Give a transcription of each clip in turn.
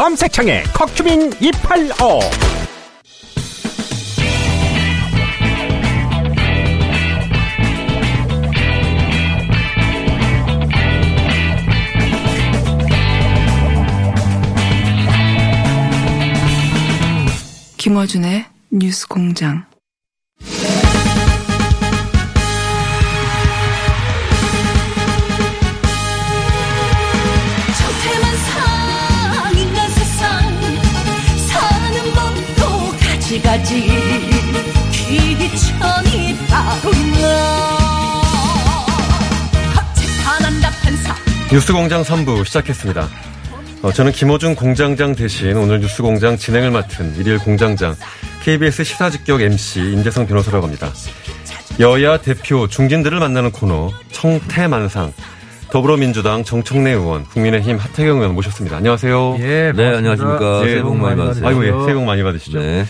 검색창에 커큐민 285 김어준의 뉴스 공장. 가지가지 귀천이 따로 있나 재판한다 판사 뉴스공장 3부 시작했습니다. 어, 저는 김호중 공장장 대신 오늘 뉴스공장 진행을 맡은 일일 공장장 KBS 시사직격 MC 임재성 변호사라고 합니다. 여야 대표 중진들을 만나는 코너 청태만상 더불어민주당 정청래 의원 국민의힘 하태경 의원 모셨습니다. 안녕하세요. 예, 네, 안녕하십니까. 새해 복 많이 받으세요. 아이고 예, 새해 복 많이 받으시죠. 네.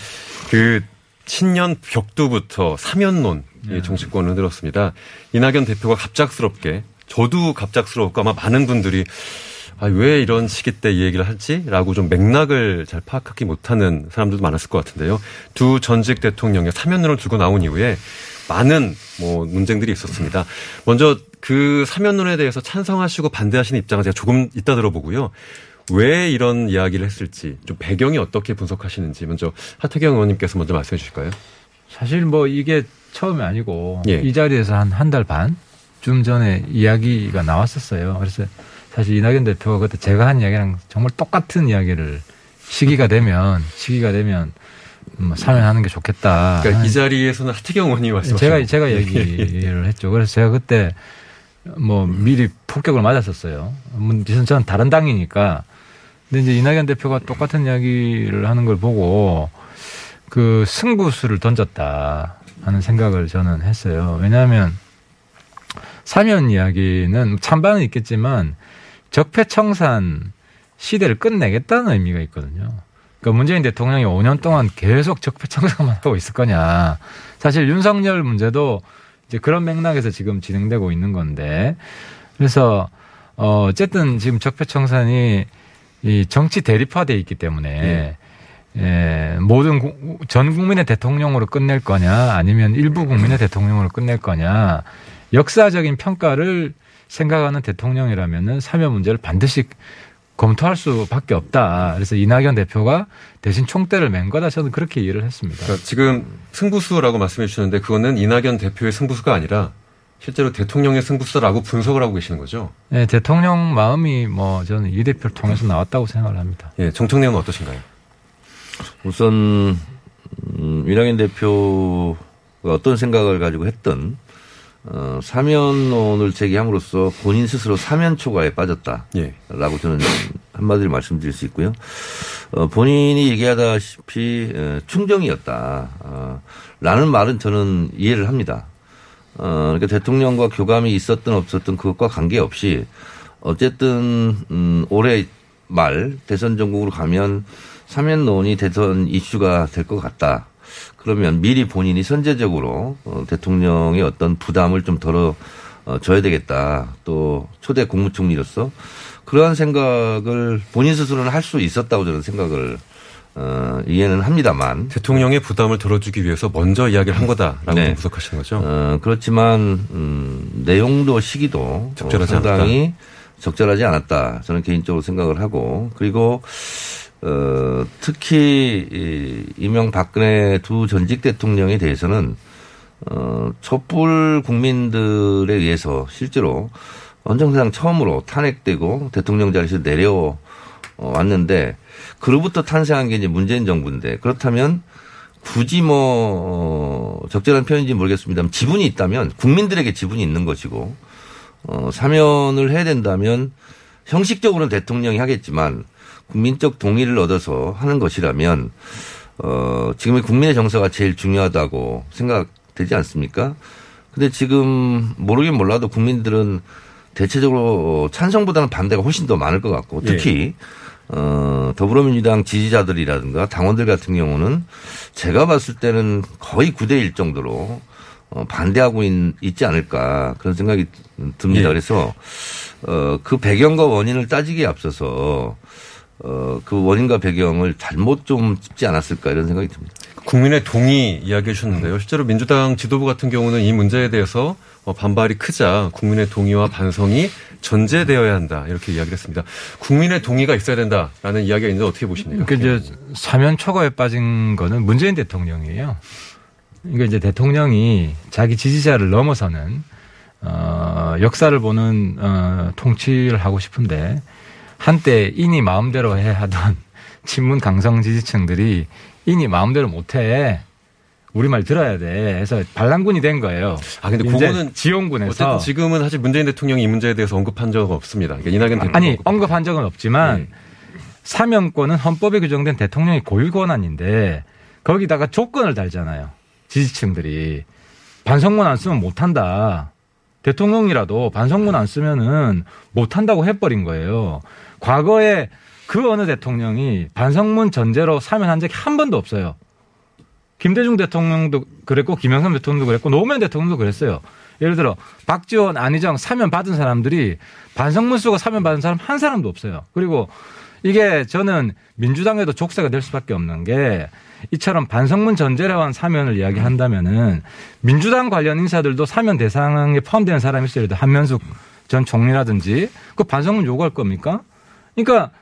그 신년 벽두부터 사면론 이 정치권을 흔들었습니다. 이낙연 대표가 갑작스럽게 저도 갑작스럽고 아마 많은 분들이 아, 왜 이런 시기 때 이 얘기를 할지라고 좀 맥락을 잘 파악하기 못하는 사람들도 많았을 것 같은데요. 두 전직 대통령의 사면론을 들고 나온 이후에 많은 뭐 논쟁들이 있었습니다. 먼저 그 사면론에 대해서 찬성하시고 반대하시는 입장을 제가 조금 이따 들어보고요. 왜 이런 이야기를 했을지 좀 배경이 어떻게 분석하시는지 먼저 하태경 의원님께서 먼저 말씀해 주실까요? 사실 뭐 이게 처음이 아니고 예. 이 자리에서 한 한 달 반쯤 전에 이야기가 나왔었어요. 그래서 사실 이낙연 대표가 그때 제가 한 이야기랑 정말 똑같은 이야기를 시기가 되면 시기가 되면 뭐 사면하는 게 좋겠다. 그러니까 이 자리에서는 하태경 의원님이 말씀하신 제가. 제가 얘기를 했죠. 그래서 제가 그때 뭐 미리 폭격을 맞았었어요. 뭐 저는 저는 다른 당이니까. 근데 이제 이낙연 대표가 똑같은 이야기를 하는 걸 보고 그 승부수를 던졌다 하는 생각을 저는 했어요. 왜냐하면 사면 이야기는 찬반은 있겠지만 적폐청산 시대를 끝내겠다는 의미가 있거든요. 그러니까 문재인 대통령이 5년 동안 계속 적폐청산만 하고 있을 거냐. 사실 윤석열 문제도 이제 그런 맥락에서 지금 진행되고 있는 건데 그래서 어 어쨌든 지금 적폐청산이 이 정치 대립화돼 있기 때문에 예, 모든 구- 전 국민의 대통령으로 끝낼 거냐 아니면 일부 국민의 대통령으로 끝낼 거냐 역사적인 평가를 생각하는 대통령이라면은 사면 문제를 반드시 검토할 수밖에 없다. 그래서 이낙연 대표가 대신 총대를 맨 거다 저는 그렇게 이해를 했습니다. 그러니까 지금 승부수라고 말씀해 주셨는데 그거는 이낙연 대표의 승부수가 아니라 실제로 대통령의 승부수라고 분석을 하고 계시는 거죠? 네, 대통령 마음이 뭐 저는 이 대표를 통해서 나왔다고 생각을 합니다. 예, 의원 어떠신가요? 우선 음, 이낙연 대표가 어떤 생각을 가지고 했던 어, 사면론을 제기함으로써 본인 스스로 사면 초과에 빠졌다. 예. 라고 저는 한마디로 말씀드릴 수 있고요. 어, 본인이 얘기하다시피 에, 충정이었다. 어, 라는 말은 저는 이해를 합니다. 어, 그러니까 대통령과 교감이 있었든 없었든 그것과 관계없이 어쨌든 음, 올해 말 대선 전국으로 가면 사면론이 대선 이슈가 될 것 같다. 그러면 미리 본인이 선제적으로 어, 대통령의 어떤 부담을 좀 덜어 어, 줘야 되겠다. 또 초대 국무총리로서 그러한 생각을 본인 스스로는 할 수 있었다고 저는 생각을 어, 이해는 합니다만 대통령의 부담을 덜어주기 위해서 먼저 이야기를 한 거다라고 네. 분석하시는 거죠? 어, 그렇지만 음, 내용도 시기도 적절하지 어, 상당히 적절하지 않았다. 저는 개인적으로 생각을 하고 그리고 어, 특히 이 이명 박근혜 두 전직 대통령에 대해서는 어, 촛불 국민들에 의해서 실제로 헌정사상 처음으로 탄핵되고 대통령 자리에서 내려 어, 왔는데 그로부터 탄생한 게 이제 문재인 정부인데 그렇다면 굳이 뭐 어, 적절한 표현인지 모르겠습니다만 지분이 있다면 국민들에게 지분이 있는 것이고 어, 사면을 해야 된다면 형식적으로는 대통령이 하겠지만 국민적 동의를 얻어서 하는 것이라면 어, 지금의 국민의 정서가 제일 중요하다고 생각되지 않습니까? 근데 지금 모르긴 몰라도 국민들은 대체적으로 찬성보다는 반대가 훨씬 더 많을 것 같고 특히 어, 더불어민주당 지지자들이라든가 당원들 같은 경우는 제가 봤을 때는 거의 9대 1 정도로 어, 반대하고 있, 지 않을까 그런 생각이 듭니다. 예. 그래서 어, 그 배경과 원인을 따지기에 앞서서 어, 그 원인과 배경을 잘못 좀 짚지 않았을까 이런 생각이 듭니다. 국민의 동의 이야기해 주셨는데요. 실제로 민주당 지도부 같은 경우는 이 문제에 대해서 어, 반발이 크자 국민의 동의와 반성이 전제되어야 한다 이렇게 이야기를 했습니다. 국민의 동의가 있어야 된다라는 이야기가 있는데 어떻게 보십니까? 그러니까 이제 사면 초과에 빠진 거는 문재인 대통령이에요. 그러니까 이제 대통령이 자기 지지자를 넘어서는 어, 역사를 보는 어, 통치를 하고 싶은데 한때 인이 마음대로 해 하던 친문 강성 지지층들이 인이 마음대로 못해. 우리 말 들어야 돼. 해서 반란군이 된 거예요. 아 근데 그거는 지원군에서 어쨌든 지금은 사실 문재인 대통령이 이 문제에 대해서 언급한 적은 없습니다. 그러니까 이낙연 대통령 아니 언급한 적은 없지만 네. 사면권은 헌법에 규정된 대통령의 고유 권한인데 거기다가 조건을 달잖아요. 지지층들이 반성문 안 쓰면 못 한다. 대통령이라도 반성문 안 쓰면은 못 한다고 해버린 거예요. 과거에 그 어느 대통령이 반성문 전제로 사면한 적이 한 번도 없어요. 김대중 대통령도 그랬고 김영삼 대통령도 그랬고 노무현 대통령도 그랬어요. 예를 들어 박지원, 안희정 사면 받은 사람들이 반성문 쓰고 사면 받은 사람 한 사람도 없어요. 그리고 이게 저는 민주당에도 족쇄가 될 수밖에 없는 게 이처럼 반성문 전제로 한 사면을 이야기한다면은 민주당 관련 인사들도 사면 대상에 포함되는 사람이 들어 한면숙 전 총리라든지 그 반성문 요구할 겁니까? 그러니까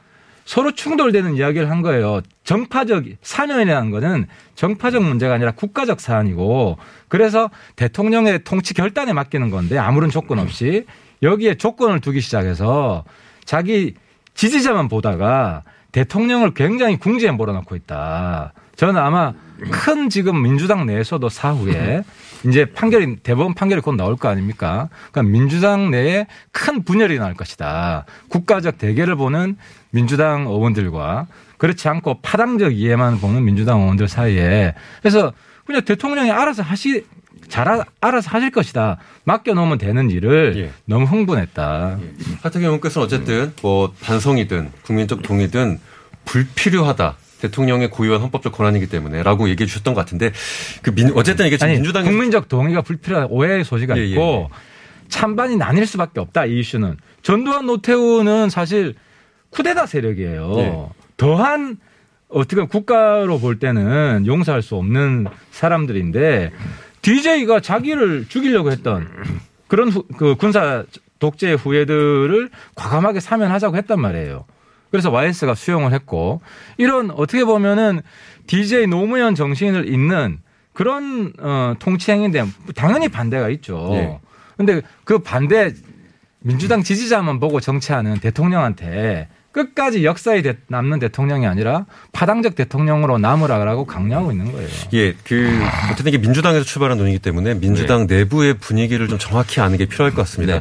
서로 충돌되는 이야기를 한 거예요. 정파적 사면이라는 거는 정파적 문제가 아니라 국가적 사안이고 그래서 대통령의 통치 결단에 맡기는 건데 아무런 조건 없이 여기에 조건을 두기 시작해서 자기 지지자만 보다가 대통령을 굉장히 궁지에 몰아넣고 있다. 저는 아마 큰 지금 민주당 내에서도 사후에 이제 판결이 대법원 판결이 곧 나올 거 아닙니까? 그러니까 민주당 내에 큰 분열이 날 것이다. 국가적 대결을 보는 민주당 의원들과 그렇지 않고 파당적 이해만 보는 민주당 의원들 사이에 그래서 그냥 대통령이 알아서 하시 잘 알아서 하실 것이다. 맡겨놓으면 되는 일을 예. 너무 흥분했다. 하태경 의원께서는 어쨌든 뭐 반성이든 국민적 동의든 불필요하다. 대통령의 고유한 헌법적 권한이기 때문에라고 얘기해 주셨던 것 같은데 그 민, 어쨌든 이게 지금 아니, 민주당이 국민적 동의가 불필요한 오해의 소지가 예, 예, 있고 찬반이 나뉠 수밖에 없다 이 이슈는 전두환 노태우는 사실 쿠데타 세력이에요. 예. 더한 어떻게 보면 국가로 볼 때는 용서할 수 없는 사람들인데 DJ가 자기를 죽이려고 했던 그런 후- 그 군사 독재 후예들을 과감하게 사면하자고 했단 말이에요. 그래서 YS가 수용을 했고 이런 어떻게 보면은 DJ 노무현 정신을 잇는 그런 어 통치 행위인데 당연히 반대가 있죠. 예. 근데 그 반대 민주당 지지자만 보고 정치하는 대통령한테 끝까지 역사에 대- 남는 대통령이 아니라 파당적 대통령으로 남으라고 강요하고 있는 거예요. 예, 그 어쨌든 이게 민주당에서 출발한 논의이기 때문에 민주당 내부의 분위기를 좀 정확히 아는 게 필요할 것 같습니다. 네.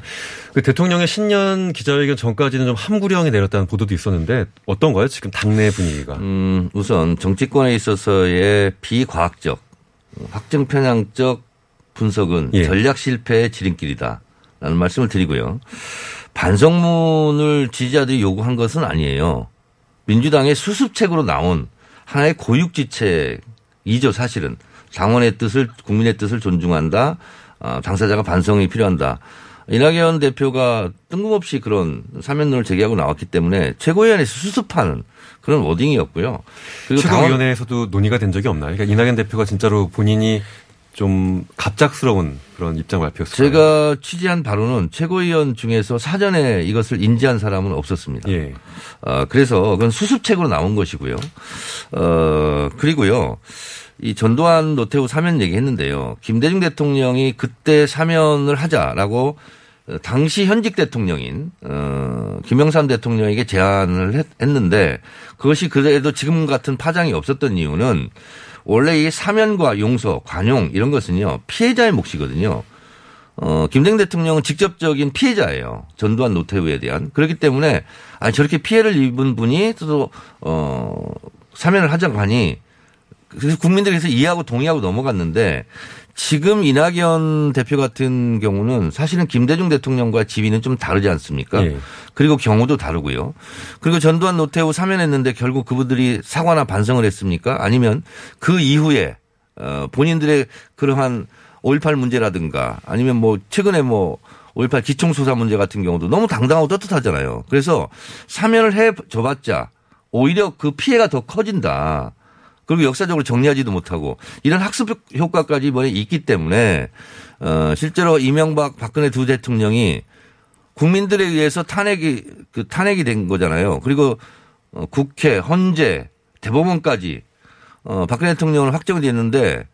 그 대통령의 신년 기자회견 전까지는 좀 함구령이 내렸다는 보도도 있었는데 어떤가요? 지금 당내 분위기가. 음, 우선 정치권에 있어서의 비과학적, 확정 편향적 분석은 예. 전략 실패의 지름길이다. 라는 말씀을 드리고요. 반성문을 지지자들이 요구한 것은 아니에요. 민주당의 수습책으로 나온 하나의 고육지책이죠, 사실은. 당원의 뜻을, 국민의 뜻을 존중한다. 아, 당사자가 반성이 필요한다. 이낙연 대표가 뜬금없이 그런 사면론을 제기하고 나왔기 때문에 최고위원회에서 수습하는 그런 워딩이었고요. 그리고 최고위원회에서도 논의가 된 적이 없나요? 그러니까 이낙연 대표가 진짜로 본인이 좀 갑작스러운 그런 입장 발표였어요. 제가 취재한 바로는 최고위원 중에서 사전에 이것을 인지한 사람은 없었습니다. 예. 어, 그래서 그건 수습책으로 나온 것이고요. 어, 그리고요. 이 전두환 노태우 사면 얘기했는데요. 김대중 대통령이 그때 사면을 하자라고 어, 당시 현직 대통령인 어, 김영삼 대통령에게 제안을 했, 했는데 그것이 그래도 지금 같은 파장이 없었던 이유는 원래 이 사면과 용서, 관용 이런 것은요 피해자의 몫이거든요. 어, 김대중 대통령은 직접적인 피해자예요. 전두환 노태우에 대한. 그렇기 때문에 아 저렇게 피해를 입은 분이 또 어, 사면을 하자고 하니 그래서 국민들께서 이해하고 동의하고 넘어갔는데 지금 이낙연 대표 같은 경우는 사실은 김대중 대통령과 지위는 좀 다르지 않습니까? 예. 그리고 경우도 다르고요. 그리고 전두환 노태우 사면했는데 결국 그분들이 사과나 반성을 했습니까? 아니면 그 이후에 어 본인들의 그러한 5.18 문제라든가 아니면 뭐 최근에 뭐 5.18 기총수사 문제 같은 경우도 너무 당당하고 떳떳하잖아요. 그래서 사면을 해 줘봤자 오히려 그 피해가 더 커진다. 그리고 역사적으로 정리하지도 못하고 이런 학습 효과까지 이번에 있기 때문에 어 실제로 이명박 박근혜 두 대통령이 국민들에 의해서 탄핵이 그 탄핵이 된 거잖아요. 그리고 어, 국회, 헌재, 대법원까지 어 박근혜 대통령은 확정이 됐는데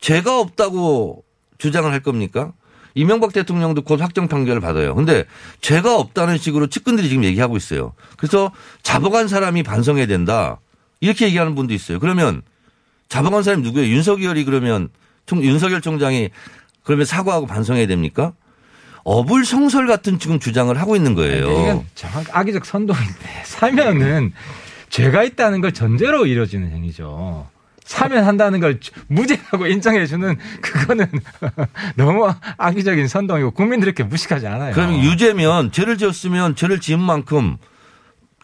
죄가 없다고 주장을 할 겁니까? 이명박 대통령도 곧 확정 판결을 받아요. 근데 죄가 없다는 식으로 측근들이 지금 얘기하고 있어요. 그래서 잡아간 사람이 반성해야 된다. 이렇게 얘기하는 분도 있어요. 그러면 잡아간 사람이 누구예요? 윤석열이 그러면 총, 윤석열 총장이 그러면 사과하고 반성해야 됩니까? 어불성설 같은 지금 주장을 하고 있는 거예요. 이건 정확 악의적 선동인데 사면은 죄가 있다는 걸 전제로 이루어지는 행위죠. 사면 한다는 걸 무죄라고 인정해 주는 그거는 너무 악의적인 선동이고 국민들이 이렇게 무식하지 않아요. 그러면 유죄면 죄를 지었으면 죄를 지은 만큼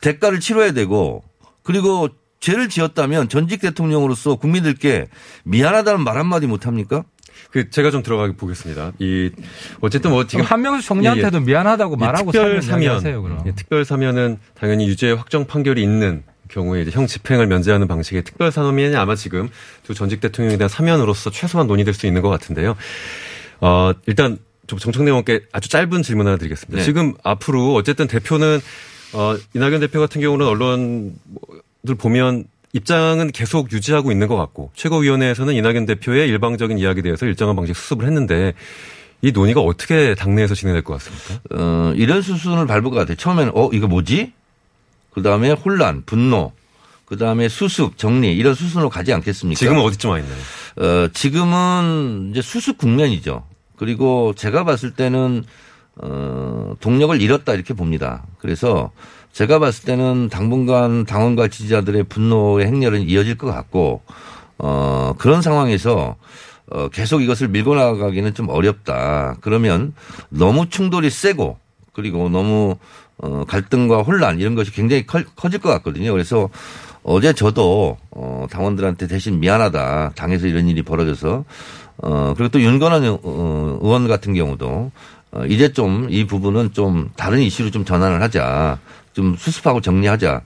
대가를 치러야 되고 그리고 죄를 지었다면 전직 대통령으로서 국민들께 미안하다는 말 한마디 못합니까? 그 제가 좀 들어가 보겠습니다. 이 어쨌든 뭐 지금 한명수 총리한테도 예, 예. 미안하다고 이 말하고 특별 사면 하세요 그럼. 예, 특별 사면은 당연히 유죄 확정 판결이 있는 경우에 이제 형 집행을 면제하는 방식의 특별 사면이 아마 지금 두 전직 대통령에 대한 사면으로서 최소한 논의될 수 있는 것 같은데요. 어, 일단 좀 정청래 의원께 아주 짧은 질문 하나 드리겠습니다. 네. 지금 앞으로 어쨌든 대표는 어, 이낙연 대표 같은 경우는 언론 들 보면 입장은 계속 유지하고 있는 것 같고 최고위원회에서는 이낙연 대표의 일방적인 이야기에 대해서 일정한 방식 수습을 했는데 이 논의가 어떻게 당내에서 진행될 것 같습니까? 어, 이런 수순을 밟을 것 같아요. 처음에는 어 이거 뭐지? 그 다음에 혼란, 분노, 그 다음에 수습, 정리 이런 수순으로 가지 않겠습니까? 지금은 어디쯤 와 있나요? 어, 지금은 이제 수습 국면이죠. 그리고 제가 봤을 때는 어, 동력을 잃었다 이렇게 봅니다. 그래서 제가 봤을 때는 당분간 당원과 지지자들의 분노의 행렬은 이어질 것 같고 어, 그런 상황에서 어, 계속 이것을 밀고 나가기는 좀 어렵다. 그러면 너무 충돌이 세고 그리고 너무 어, 갈등과 혼란 이런 것이 굉장히 커, 커질 것 같거든요. 그래서 어제 저도 어, 당원들한테 대신 미안하다. 당에서 이런 일이 벌어져서 어, 그리고 또 윤건원 의- 어, 의원 같은 경우도 어, 이제 좀 이 부분은 좀 다른 이슈로 좀 전환을 하자. 좀 수습하고 정리하자.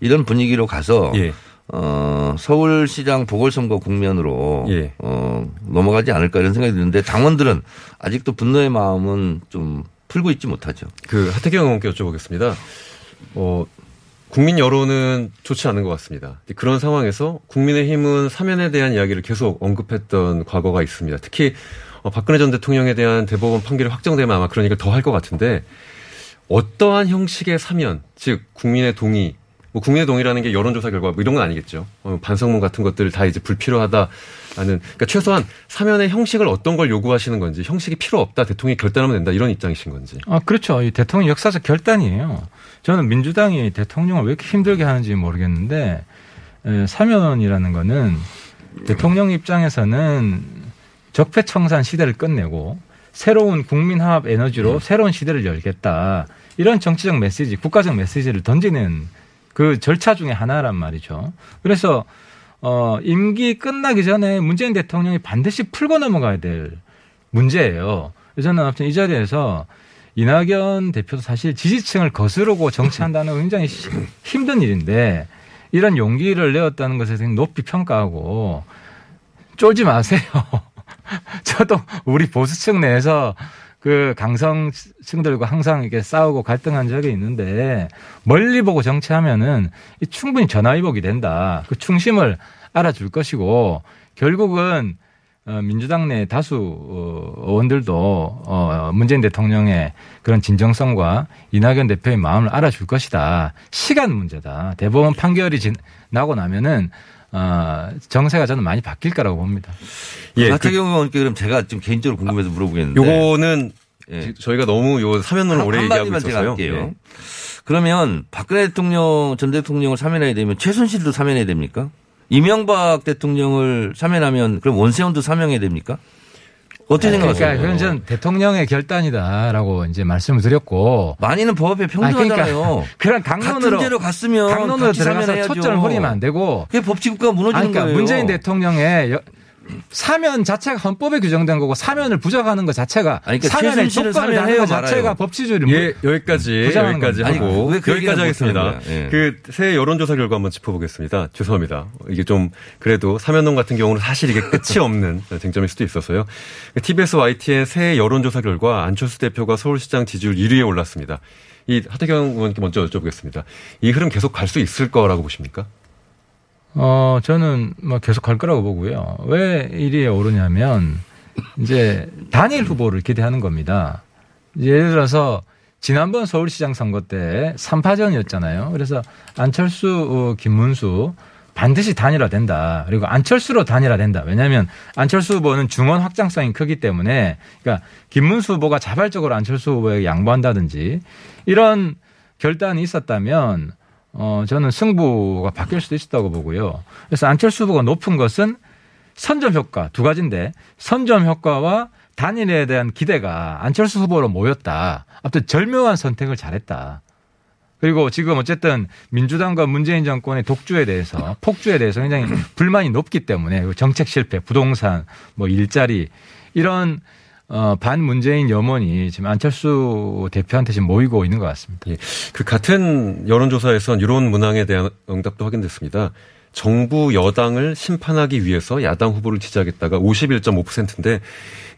이런 분위기로 가서 예. 어, 서울시장 보궐선거 국면으로 예. 어, 넘어가지 않을까 이런 생각이 드는데 당원들은 아직도 분노의 마음은 좀 풀고 있지 못하죠. 그 하태경 의원께 여쭤보겠습니다. 어, 국민 여론은 좋지 않은 것 같습니다. 그런 상황에서 국민의힘은 사면에 대한 이야기를 계속 언급했던 과거가 있습니다. 특히 어, 박근혜 전 대통령에 대한 대법원 판결이 확정되면 아마 그런 얘기를 더 할 것 같은데 어떠한 형식의 사면, 즉 국민의 동의, 뭐 국민의 동의라는 게 여론조사 결과 뭐 이런 건 아니겠죠. 어, 반성문 같은 것들 다 이제 불필요하다라는 그러니까 최소한 사면의 형식을 어떤 걸 요구하시는 건지 형식이 필요 없다 대통령이 결단하면 된다 이런 입장이신 건지. 아, 그렇죠. 이 대통령 역사적 결단이에요. 저는 민주당이 대통령을 왜 이렇게 힘들게 하는지 모르겠는데, 에, 사면이라는 거는 대통령 입장에서는 적폐청산 시대를 끝내고 새로운 국민화합 에너지로 새로운 시대를 열겠다. 이런 정치적 메시지, 국가적 메시지를 던지는 그 절차 중에 하나란 말이죠. 그래서 어, 임기 끝나기 전에 문재인 대통령이 반드시 풀고 넘어가야 될 문제예요. 그래서 저는 아무튼 이 자리에서 이낙연 대표도 사실 지지층을 거스르고 정치한다는 건 굉장히 시- 힘든 일인데 이런 용기를 내었다는 것에 대해 높이 평가하고 쫄지 마세요. 저도 우리 보수층 내에서 그 강성층들과 항상 이렇게 싸우고 갈등한 적이 있는데 멀리 보고 정치하면은 이 충분히 전화위복이 된다. 그 충심을 알아줄 것이고 결국은 어, 민주당 내 다수 어, 의원들도 어, 문재인 대통령의 그런 진정성과 이낙연 대표의 마음을 알아줄 것이다. 시간 문제다. 대법원 판결이 진, 나고 나면은 어, 정세가 저는 많이 바뀔 거라고 봅니다. 예, 그, 하태경 의원께 그럼 제가 좀 개인적으로 궁금해서 물어보겠는데. 요거는 예. 저희가 너무 요 사면론을 한- 오래 한 얘기하고 있어서요. 할게요. 예. 그러면 박근혜 대통령 전 대통령을 사면해야 되면 최순실도 사면해야 됩니까? 이명박 대통령을 사면하면 그럼 원세훈도 사면해야 됩니까? 어떻게 생각하세요? 그러니까 그건 전 대통령의 결단이다라고 이제 말씀을 드렸고 많이는 법 앞에 아니, 평등하잖아요. 그러니까 그런 같은 강론으로 죄로 갔으면 강론으로 들어가서. 초점을 버리면 안 되고 그게 법치국가 무너지는 그러니까 거예요. 문재인 대통령의 여- 사면 자체가 헌법에 규정된 거고 사면을 부정하는 것 자체가 아니, 그러니까 사면의 조건을 다는 것 자체가? 법치주의를 예, 여기까지 부정하는 여기까지. 하고 아니, 얘기는 여기까지 하겠습니다. 예. 그새 여론조사 결과 한번 짚어보겠습니다. 죄송합니다. 이게 좀 그래도 사면론 같은 경우는 사실 이게 끝이 없는 쟁점일 수도 있어서요. TBS YT의 새 여론조사 결과 안철수 대표가 서울시장 지지율 1위에 올랐습니다. 이 하태경 의원께 먼저 여쭤보겠습니다. 이 흐름 계속 갈 수 있을 거라고 보십니까? 어, 저는 뭐 계속 갈 거라고 보고요. 왜 1위에 오르냐면 이제 단일 후보를 기대하는 겁니다. 예를 들어서 지난번 서울시장 선거 때 3파전이었잖아요. 그래서 안철수, 어, 김문수 반드시 단일화 된다. 그리고 안철수로 단일화 된다. 왜냐하면 안철수 후보는 중원 확장성이 크기 때문에 그러니까 김문수 후보가 자발적으로 안철수 후보에게 양보한다든지 이런 결단이 있었다면 어 저는 승부가 바뀔 수도 있었다고 보고요. 그래서 안철수 후보가 높은 것은 선점 효과 두 가지인데 선점 효과와 단일에 대한 기대가 안철수 후보로 모였다. 아무튼 절묘한 선택을 잘했다. 그리고 지금 어쨌든 민주당과 문재인 정권의 독주에 대해서 폭주에 대해서 굉장히 불만이 높기 때문에 정책 실패, 부동산, 뭐 일자리 이런 어, 반문재인 염원이 지금 안철수 대표한테 지금 모이고 있는 것 같습니다. 예. 그 같은 여론조사에선 이런 문항에 대한 응답도 확인됐습니다. 정부 여당을 심판하기 위해서 야당 후보를 지지하겠다가 51.5%인데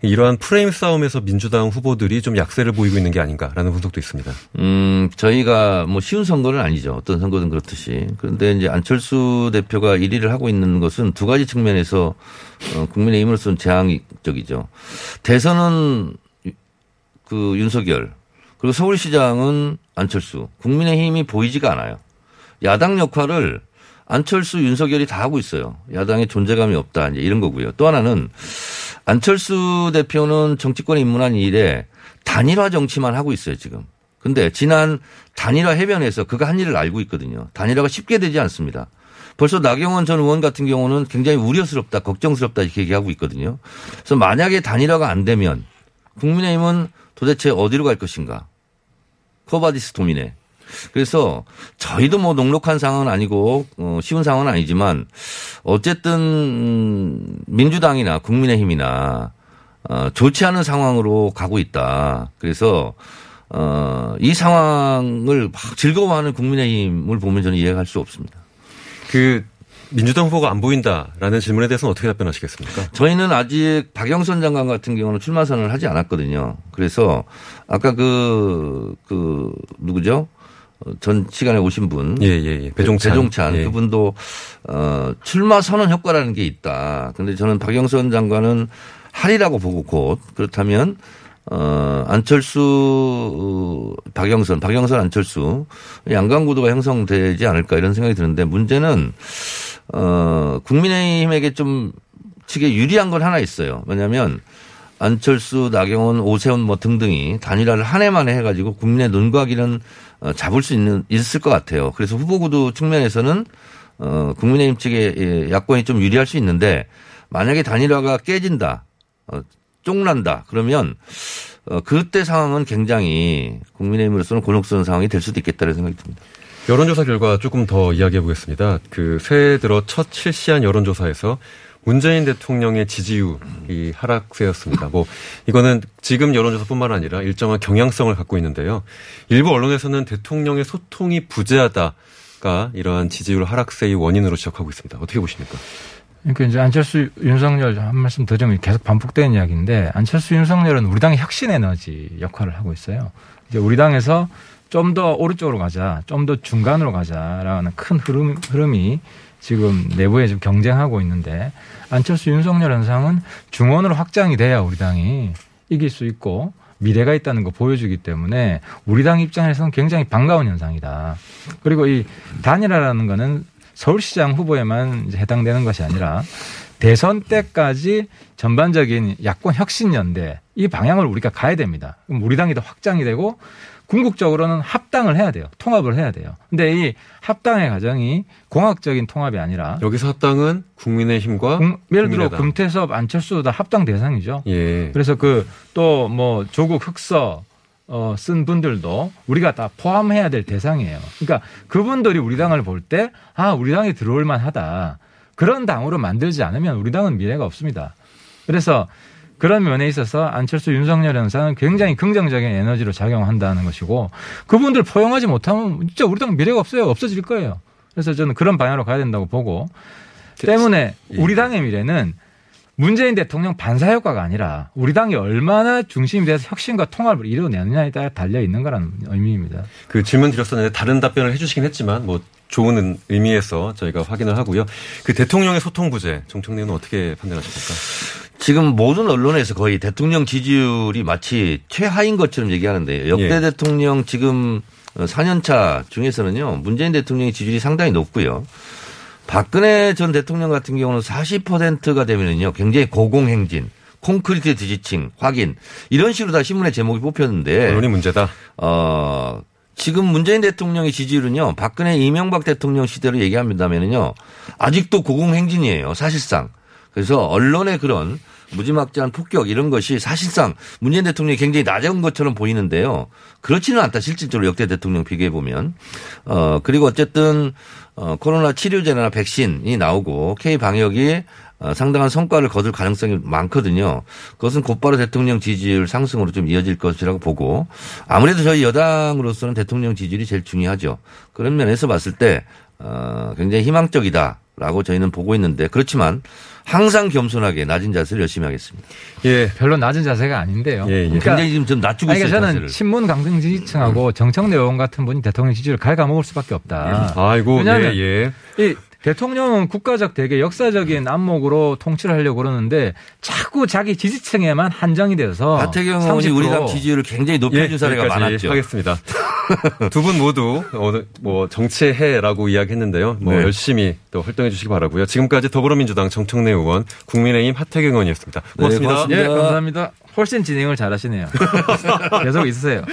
이러한 프레임 싸움에서 민주당 후보들이 좀 약세를 보이고 있는 게 아닌가라는 분석도 있습니다. 음, 저희가 뭐 쉬운 선거는 아니죠. 어떤 선거든 그렇듯이. 그런데 이제 안철수 대표가 1위를 하고 있는 것은 두 가지 측면에서 어, 국민의힘으로서는 재앙적이죠. 대선은 유- 그 윤석열 그리고 서울시장은 안철수. 국민의힘이 보이지가 않아요. 야당 역할을 안철수, 윤석열이 다 하고 있어요. 야당의 존재감이 없다. 이제 이런 거고요. 또 하나는 안철수 대표는 정치권에 입문한 이래 단일화 정치만 하고 있어요, 지금. 근데 지난 단일화 해변에서 그가 한 일을 알고 있거든요. 단일화가 쉽게 되지 않습니다. 벌써 나경원 전 의원 같은 경우는 굉장히 우려스럽다, 걱정스럽다 이렇게 얘기하고 있거든요. 그래서 만약에 단일화가 안 되면 국민의힘은 도대체 어디로 갈 것인가? Quo vadis Domine. 그래서 저희도 뭐 녹록한 상황은 아니고 어, 쉬운 상황은 아니지만 어쨌든 음, 민주당이나 국민의힘이나 어, 좋지 않은 상황으로 가고 있다. 그래서 어, 이 상황을 막 즐거워하는 국민의힘을 보면 저는 이해할 수 없습니다. 그 민주당 후보가 안 보인다라는 질문에 대해서는 어떻게 답변하시겠습니까? 저희는 아직 박영선 장관 같은 경우는 출마 선언을 하지 않았거든요. 그래서 아까 그, 그, 누구죠? 어, 전 시간에 오신 분. 예, 예, 예. 배종찬. 배종찬. 예. 그분도 어, 출마 선언 효과라는 게 있다. 근데 저는 박영선 장관은 하리라고 보고 곧 그렇다면 어, 안철수, 어, 박영선, 박영선, 안철수 양강구도가 형성되지 않을까 이런 생각이 드는데 문제는 어, 국민의힘에게 좀 측에 유리한 건 하나 있어요. 왜냐하면 안철수, 나경원, 오세훈 뭐 등등이 단일화를 한 해 만에 해가지고 국민의 눈과 귀는 어, 잡을 수 있는 있을 것 같아요. 그래서 후보구도 측면에서는 어, 국민의힘 측에 예, 야권이 좀 유리할 수 있는데 만약에 단일화가 깨진다, 어, 쫑난다 그러면 어, 그때 상황은 굉장히 국민의힘으로서는 곤혹스러운 상황이 될 수도 있겠다는 생각이 듭니다. 여론조사 결과 조금 더 이야기해 보겠습니다. 그 새해 들어 첫 실시한 여론조사에서 문재인 대통령의 지지율이 하락세였습니다. 뭐 이거는 지금 여론조사뿐만 아니라 일정한 경향성을 갖고 있는데요. 일부 언론에서는 대통령의 소통이 부재하다가 이러한 지지율 하락세의 원인으로 지적하고 있습니다. 어떻게 보십니까? 그러니까 이제 안철수, 윤석열 한 말씀 더좀 계속 반복되는 이야기인데 안철수, 윤석열은 우리 당의 혁신 에너지 역할을 하고 있어요. 이제 우리 당에서 좀 더 오른쪽으로 가자, 좀 더 중간으로 가자라는 큰 흐름, 흐름이 지금 내부에 좀 경쟁하고 있는데 안철수, 윤석열 현상은 중원으로 확장이 돼야 우리 당이 이길 수 있고 미래가 있다는 거 보여주기 때문에 우리 당 입장에서는 굉장히 반가운 현상이다. 그리고 이 단일화라는 거는 서울시장 후보에만 해당되는 것이 아니라 대선 때까지 전반적인 야권 혁신 연대 이 방향을 우리가 가야 됩니다. 그럼 우리 당이 더 확장이 되고 궁극적으로는 합당을 해야 돼요. 통합을 해야 돼요. 근데 이 합당의 과정이 공학적인 통합이 아니라 여기서 합당은 국민의힘과 공- 예를 들어 국민의당. 금태섭 안철수 다 합당 대상이죠. 예. 그래서 그 또 뭐 조국 흑서 어, 쓴 분들도 우리가 다 포함해야 될 대상이에요. 그러니까 그분들이 우리 당을 볼 때 아, 우리 당에 들어올 만하다. 그런 당으로 만들지 않으면 우리 당은 미래가 없습니다. 그래서 그런 면에 있어서 안철수 윤석열 현상은 굉장히 긍정적인 에너지로 작용한다는 것이고 그분들 포용하지 못하면 진짜 우리 당 미래가 없어요. 없어질 거예요. 그래서 저는 그런 방향으로 가야 된다고 보고 때문에 예. 우리 당의 미래는 문재인 대통령 반사 효과가 아니라 우리 당이 얼마나 중심이 돼서 혁신과 통합을 이루어내느냐에 따라 달려 있는 거라는 의미입니다. 그 질문 드렸었는데 다른 답변을 해주시긴 했지만 뭐 좋은 의미에서 저희가 확인을 하고요. 그 대통령의 소통 부재 정청래 의원은 어떻게 판단하십니까? 지금 모든 언론에서 거의 대통령 지지율이 마치 최하인 것처럼 얘기하는데 역대 예. 대통령 지금 4년차 중에서는요 문재인 대통령의 지지율이 상당히 높고요. 박근혜 전 대통령 같은 경우는 40%가 되면은요 굉장히 고공행진, 콘크리트 뒤지칭, 확인 이런 식으로 다 신문의 제목이 뽑혔는데 언론이 문제다. 어, 지금 문재인 대통령의 지지율은요, 박근혜 이명박 대통령 시대로 얘기합니다면은요, 아직도 고공행진이에요, 사실상. 그래서 언론의 그런 무지막지한 폭격 이런 것이 사실상 문재인 대통령이 굉장히 낮은 것처럼 보이는데요. 그렇지는 않다, 실질적으로 역대 대통령 비교해 보면. 어, 그리고 어쨌든, 어, 코로나 치료제나 백신이 나오고 K 방역이 어, 상당한 성과를 거둘 가능성이 많거든요. 그것은 곧바로 대통령 지지율 상승으로 좀 이어질 것이라고 보고 아무래도 저희 여당으로서는 대통령 지지율이 제일 중요하죠. 그런 면에서 봤을 때 어, 굉장히 희망적이다 라고 저희는 보고 있는데 그렇지만 항상 겸손하게 낮은 자세를 열심히 하겠습니다. 예. 별로 낮은 자세가 아닌데요. 예, 예. 그러니까 굉장히 지금 좀 낮추고 아니, 있어요. 그러니까 저는 자세를. 친문 강성 지지층하고 정청래 의원 같은 분이 대통령 지지를 갉아먹을 수밖에 없다. 아이고, 왜냐하면 예, 예. 이 대통령은 국가적 되게 역사적인 안목으로 통치를 하려고 그러는데 자꾸 자기 지지층에만 한정이 돼서 하태경 의원이 30% 우리 당 지지율을 굉장히 높여준 사례가 여기까지 많았죠. 하겠습니다. 두 분 모두 오늘 뭐 정치의 해라고 이야기했는데요. 뭐 네. 열심히 또 활동해 주시기 바라고요. 지금까지 더불어민주당 정청래 의원, 국민의힘 하태경 의원이었습니다. 고맙습니다. 고맙습니다. 예, 감사합니다. 훨씬 진행을 잘하시네요. 계속 있으세요.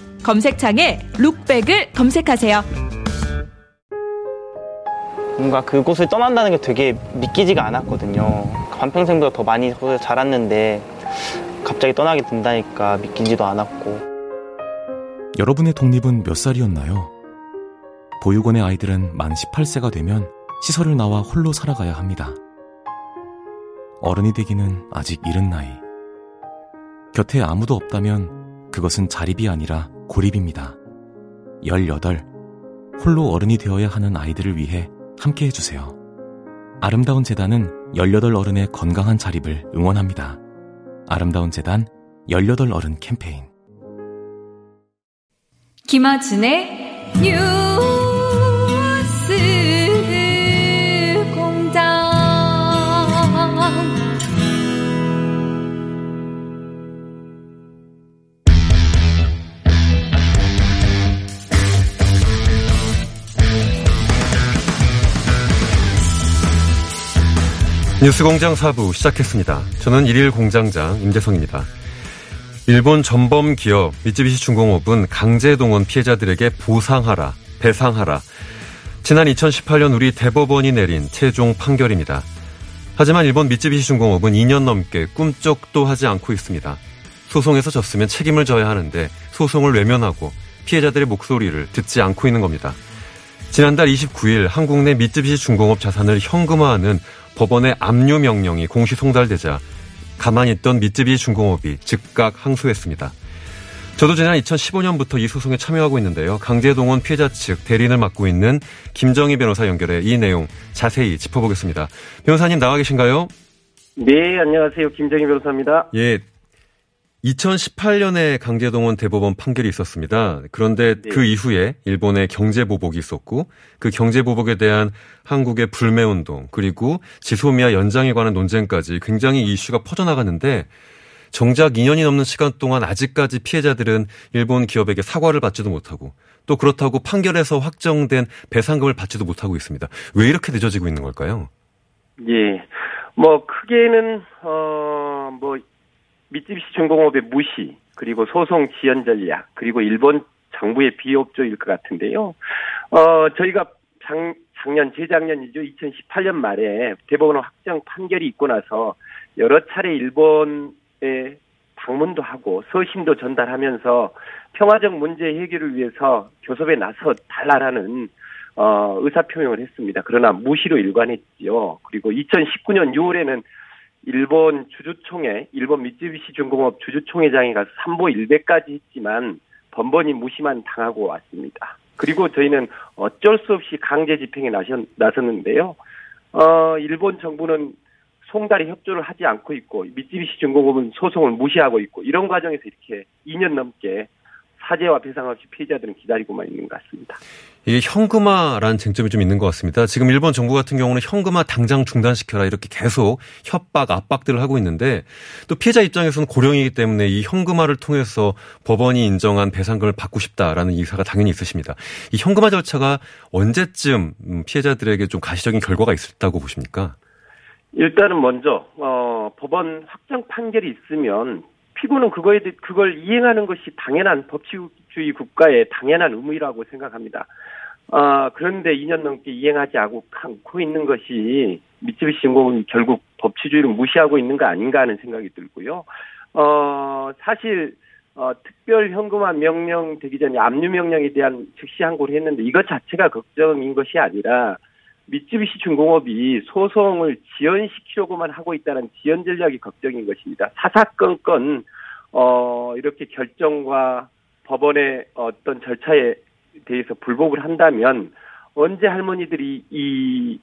검색창에 룩백을 검색하세요. 뭔가 그곳을 떠난다는 게 되게 믿기지가 않았거든요. 반평생보다 더 많이 자랐는데 갑자기 떠나게 된다니까 믿기지도 않았고 여러분의 독립은 몇 살이었나요? 보육원의 아이들은 만 18세가 되면 시설을 나와 홀로 살아가야 합니다. 어른이 되기는 아직 이른 나이. 곁에 아무도 없다면 그것은 자립이 아니라 고립입니다. 18. 홀로 어른이 되어야 하는 아이들을 위해 함께 해주세요. 아름다운 재단은 18 어른의 건강한 자립을 응원합니다. 아름다운 재단 18 어른 캠페인. 김어준의 뉴 뉴스공장 4부 시작했습니다. 저는 일일 공장장 임재성입니다. 일본 전범 기업 미쯔비시 중공업은 강제 동원 피해자들에게 보상하라, 배상하라. 지난 2018년 우리 대법원이 내린 최종 판결입니다. 하지만 일본 미쯔비시 중공업은 2년 넘게 꿈쩍도 하지 않고 있습니다. 소송에서 졌으면 책임을 져야 하는데 소송을 외면하고 피해자들의 목소리를 듣지 않고 있는 겁니다. 지난달 29일 한국 내 미쯔비시 중공업 자산을 현금화하는 법원의 압류 명령이 공시 송달되자 가만히 있던 미쯔비시 중공업이 즉각 항소했습니다. 저도 지난 2015년부터 이 소송에 참여하고 있는데요. 강제동원 피해자 측 대리인을 맡고 있는 김정희 변호사 연결해 이 내용 자세히 짚어보겠습니다. 변호사님 나와 계신가요? 네, 안녕하세요. 김정희 변호사입니다. 예. 2018년에 강제동원 대법원 판결이 있었습니다. 그런데 네. 그 이후에 일본의 경제보복이 있었고 그 경제보복에 대한 한국의 불매운동 그리고 지소미아 연장에 관한 논쟁까지 굉장히 이 이슈가 퍼져나갔는데 정작 2년이 넘는 시간 동안 아직까지 피해자들은 일본 기업에게 사과를 받지도 못하고 또 그렇다고 판결에서 확정된 배상금을 받지도 못하고 있습니다. 왜 이렇게 늦어지고 있는 걸까요? 예. 뭐, 크게는, 어, 뭐, 미쯔비시 중공업의 무시, 그리고 소송 지연 전략, 그리고 일본 정부의 비협조일 것 같은데요. 어, 저희가 작, 작년, 재작년이죠. 2018년 말에 대법원 확정 판결이 있고 나서 여러 차례 일본에 방문도 하고 서신도 전달하면서 평화적 문제 해결을 위해서 교섭에 나서 달라라는 어, 의사표명을 했습니다. 그러나 무시로 일관했지요. 그리고 2019년 6월에는 일본 주주총회, 일본 미쯔비시 중공업 주주총회장에 가서 삼보 일배까지 했지만 번번이 무시만 당하고 왔습니다. 그리고 저희는 어쩔 수 없이 강제 집행에 나섰는데요. 어, 일본 정부는 송달이 협조를 하지 않고 있고 미쯔비시 중공업은 소송을 무시하고 있고 이런 과정에서 이렇게 2년 넘게 사죄와 배상 없이 피해자들은 기다리고만 있는 것 같습니다. 이게 현금화라는 쟁점이 좀 있는 것 같습니다. 지금 일본 정부 같은 경우는 현금화 당장 중단시켜라 이렇게 계속 협박, 압박들을 하고 있는데 또 피해자 입장에서는 고령이기 때문에 이 현금화를 통해서 법원이 인정한 배상금을 받고 싶다라는 이사가 당연히 있으십니다. 이 현금화 절차가 언제쯤 음, 피해자들에게 좀 가시적인 결과가 있었다고 보십니까? 일단은 먼저 어, 법원 확정 판결이 있으면 피고는 그거에 그걸 이행하는 것이 당연한 법치주의 국가의 당연한 의무라고 생각합니다. 아 그런데 2년 넘게 이행하지 않고 있는 것이 미쯔비시 중공업이 결국 법치주의를 무시하고 있는 거 아닌가 하는 생각이 들고요. 어 사실 어, 특별 현금화 명령 되기 전에 압류 명령에 대한 즉시 항고를 했는데 이것 자체가 걱정인 것이 아니라 미쯔비시 중공업이 소송을 지연시키려고만 하고 있다는 지연 전략이 걱정인 것입니다. 사사건건 어 이렇게 결정과 법원의 어떤 절차에 대해서 불복을 한다면 언제 할머니들이 이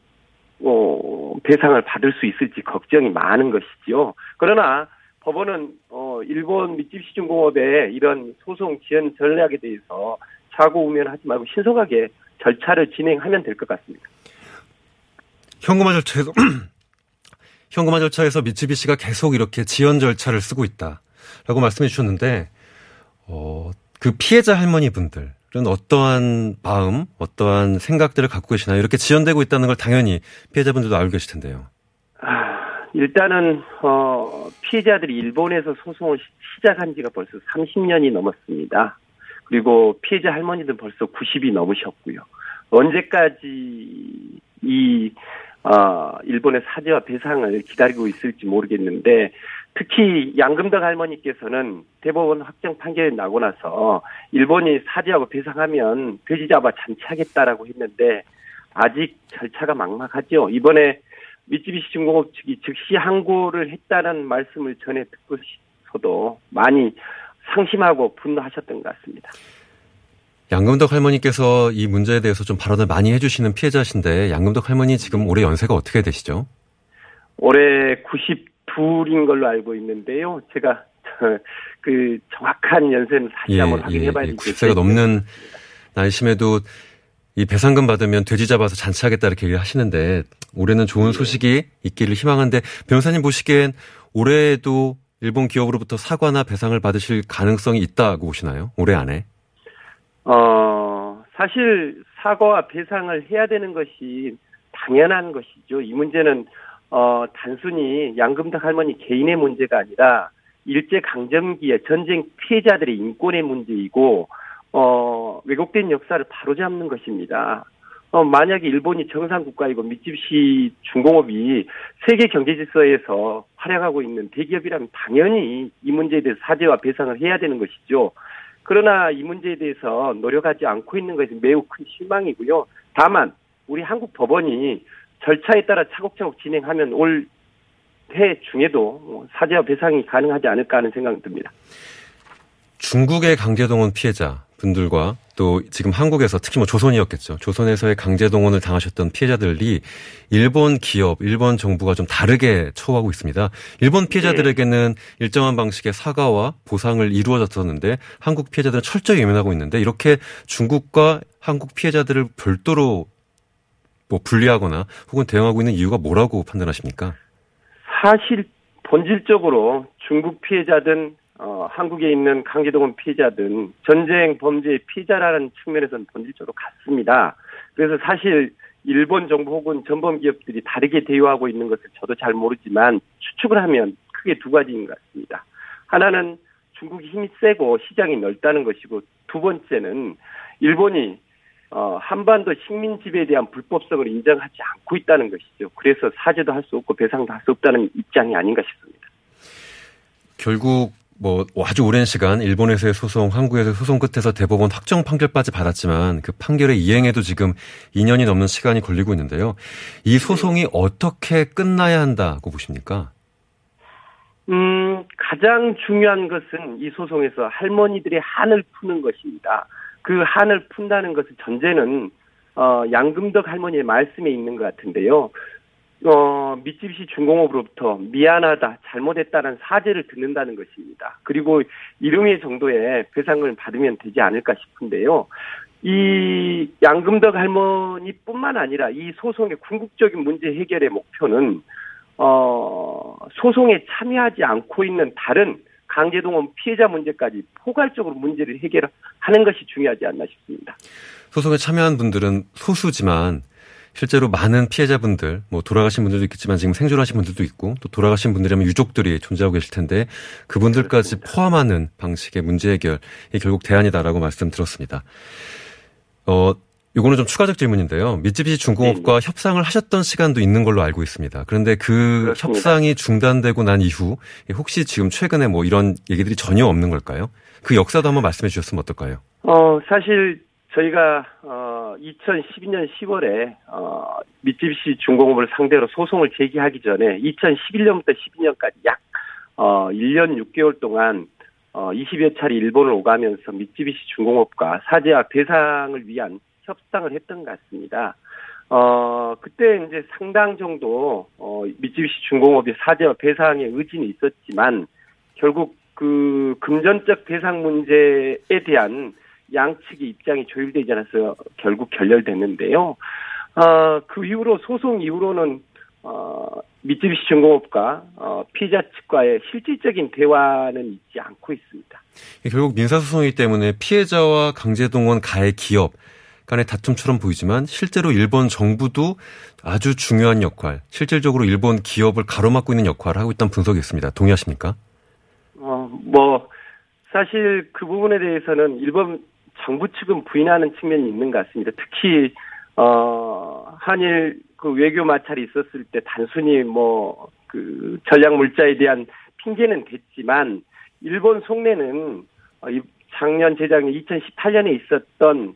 어, 배상을 받을 수 있을지 걱정이 많은 것이지요. 그러나 법원은 어 일본 미쯔비시 중공업의 이런 소송 지연 전략에 대해서 좌고우면하지 말고 신속하게 절차를 진행하면 될 것 같습니다. 현금화 절차에서 현금화 절차에서 미쯔비시가 계속 이렇게 지연 절차를 쓰고 있다라고 말씀해 주셨는데 어, 그 피해자 할머니 분들은 어떠한 마음, 어떠한 생각들을 갖고 계시나요? 이렇게 지연되고 있다는 걸 당연히 피해자분들도 알고 계실 텐데요. 아, 일단은 어, 피해자들이 일본에서 소송을 시작한 지가 벌써 30년이 넘었습니다. 그리고 피해자 할머니들 벌써 90이 넘으셨고요. 언제까지 이 어, 일본의 사죄와 배상을 기다리고 있을지 모르겠는데 특히 양금덕 할머니께서는 대법원 확정 판결이 나고 나서 일본이 사죄하고 배상하면 돼지 잡아 잔치하겠다라고 했는데 아직 절차가 막막하죠. 이번에 미쯔비시 중공업 측이 즉시 항고를 했다는 말씀을 전해 듣고서도 많이 상심하고 분노하셨던 것 같습니다. 양금덕 할머니께서 이 문제에 대해서 좀 발언을 많이 해주시는 피해자신데 양금덕 할머니 지금 올해 연세가 어떻게 되시죠? 올해 92인 걸로 알고 있는데요. 제가 그 정확한 연세는 다시 예, 한번 확인해봐야 예, 되겠어요. 90세가 넘는 나이심에도 이 배상금 받으면 돼지 잡아서 잔치하겠다 이렇게 하시는데 올해는 좋은 소식이 있기를 희망한데 변호사님 보시기엔 올해에도 일본 기업으로부터 사과나 배상을 받으실 가능성이 있다고 보시나요? 올해 안에? 어, 사실 사과와 배상을 해야 되는 것이 당연한 것이죠. 이 문제는 어, 단순히 양금덕 할머니 개인의 문제가 아니라 일제 강점기의 전쟁 피해자들의 인권의 문제이고 어, 왜곡된 역사를 바로잡는 것입니다. 어, 만약에 일본이 정상 국가이고 미쯔비시 중공업이 세계 경제 질서에서 활약하고 있는 대기업이라면 당연히 이 문제에 대해서 사죄와 배상을 해야 되는 것이죠. 그러나 이 문제에 대해서 노력하지 않고 있는 것이 매우 큰 실망이고요. 다만 우리 한국 법원이 절차에 따라 차곡차곡 진행하면 올 해 중에도 뭐 사죄와 배상이 가능하지 않을까 하는 생각이 듭니다. 중국의 강제동원 피해자 분들과 또 지금 한국에서 특히 뭐 조선이었겠죠. 조선에서의 강제 동원을 당하셨던 피해자들이 일본 기업, 일본 정부가 좀 다르게 처우하고 있습니다. 일본 피해자들에게는 일정한 방식의 사과와 보상을 이루어졌었는데 한국 피해자들은 철저히 외면하고 있는데 이렇게 중국과 한국 피해자들을 별도로 뭐 분리하거나 혹은 대응하고 있는 이유가 뭐라고 판단하십니까? 사실 본질적으로 중국 피해자든 어, 한국에 있는 강제동원 피해자든 전쟁 범죄의 피해자라는 측면에서는 본질적으로 같습니다. 그래서 사실 일본 정부 혹은 전범 기업들이 다르게 대우하고 있는 것을 저도 잘 모르지만 추측을 하면 크게 두 가지인 것 같습니다. 하나는 중국이 힘이 세고 시장이 넓다는 것이고 두 번째는 일본이 어, 한반도 식민 지배에 대한 불법성을 인정하지 않고 있다는 것이죠. 그래서 사죄도 할 수 없고 배상도 할 수 없다는 입장이 아닌가 싶습니다. 결국 뭐 아주 오랜 시간 일본에서의 소송, 한국에서의 소송 끝에서 대법원 확정 판결까지 받았지만 그 판결의 이행에도 지금 2년이 넘는 시간이 걸리고 있는데요. 이 소송이 어떻게 끝나야 한다고 보십니까? 음, 가장 중요한 것은 이 소송에서 할머니들의 한을 푸는 것입니다. 그 한을 푼다는 것은 전제는 어, 양금덕 할머니의 말씀에 있는 것 같은데요. 어, 미쯔비시 중공업으로부터 미안하다, 잘못했다는 사죄를 듣는다는 것입니다. 그리고 이름의 정도의 배상을 받으면 되지 않을까 싶은데요. 이 양금덕 할머니뿐만 아니라 이 소송의 궁극적인 문제 해결의 목표는 어, 소송에 참여하지 않고 있는 다른 강제동원 피해자 문제까지 포괄적으로 문제를 해결하는 것이 중요하지 않나 싶습니다. 소송에 참여한 분들은 소수지만 실제로 많은 피해자분들, 뭐 돌아가신 분들도 있겠지만 지금 생존하신 분들도 있고 또 돌아가신 분들이라면 유족들이 존재하고 계실 텐데 그분들까지 그렇습니다. 포함하는 방식의 문제 해결이 결국 대안이다라고 말씀 들었습니다. 어, 요거는 좀 추가적 질문인데요. 미쯔비시 중공업과 네. 협상을 하셨던 시간도 있는 걸로 알고 있습니다. 그런데 그 그렇습니다. 협상이 중단되고 난 이후 혹시 지금 최근에 뭐 이런 얘기들이 전혀 없는 걸까요? 그 역사도 한번 말씀해 주셨으면 어떨까요? 어, 사실 저희가 어 2012년 10월에 어 미쯔비시 중공업을 상대로 소송을 제기하기 전에 2011년부터 12년까지 약 어 1년 6개월 동안 어 20여 차례 일본을 오가면서 미쯔비시 중공업과 사죄와 배상을 위한 협상을 했던 것 같습니다. 어, 그때 이제 상당 정도, 어, 미쯔비시 중공업의 사죄와 배상의 의지는 있었지만, 결국 그 금전적 배상 문제에 대한 양측의 입장이 조율되지 않아서 결국 결렬됐는데요. 어, 그 이후로 소송 이후로는 어, 미쯔비시 중공업과 어, 피해자 측과의 실질적인 대화는 있지 않고 있습니다. 결국 민사소송이기 때문에 피해자와 강제동원 가해 기업 간의 다툼처럼 보이지만 실제로 일본 정부도 아주 중요한 역할, 실질적으로 일본 기업을 가로막고 있는 역할을 하고 있다는 분석이 있습니다. 동의하십니까? 어, 뭐 사실 그 부분에 대해서는 일본 정부 측은 부인하는 측면이 있는 것 같습니다. 특히 어 한일 그 외교 마찰이 있었을 때 단순히 뭐 그 전략 물자에 대한 핑계는 됐지만 일본 속내는 어, 작년 재작년 2018년에 있었던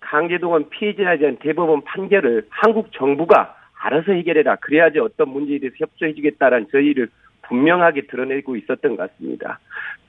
강제동원 피해자에 대한 대법원 판결을 한국 정부가 알아서 해결해라. 그래야지 어떤 문제에 대해서 협조해주겠다라는 저희를 분명하게 드러내고 있었던 것 같습니다.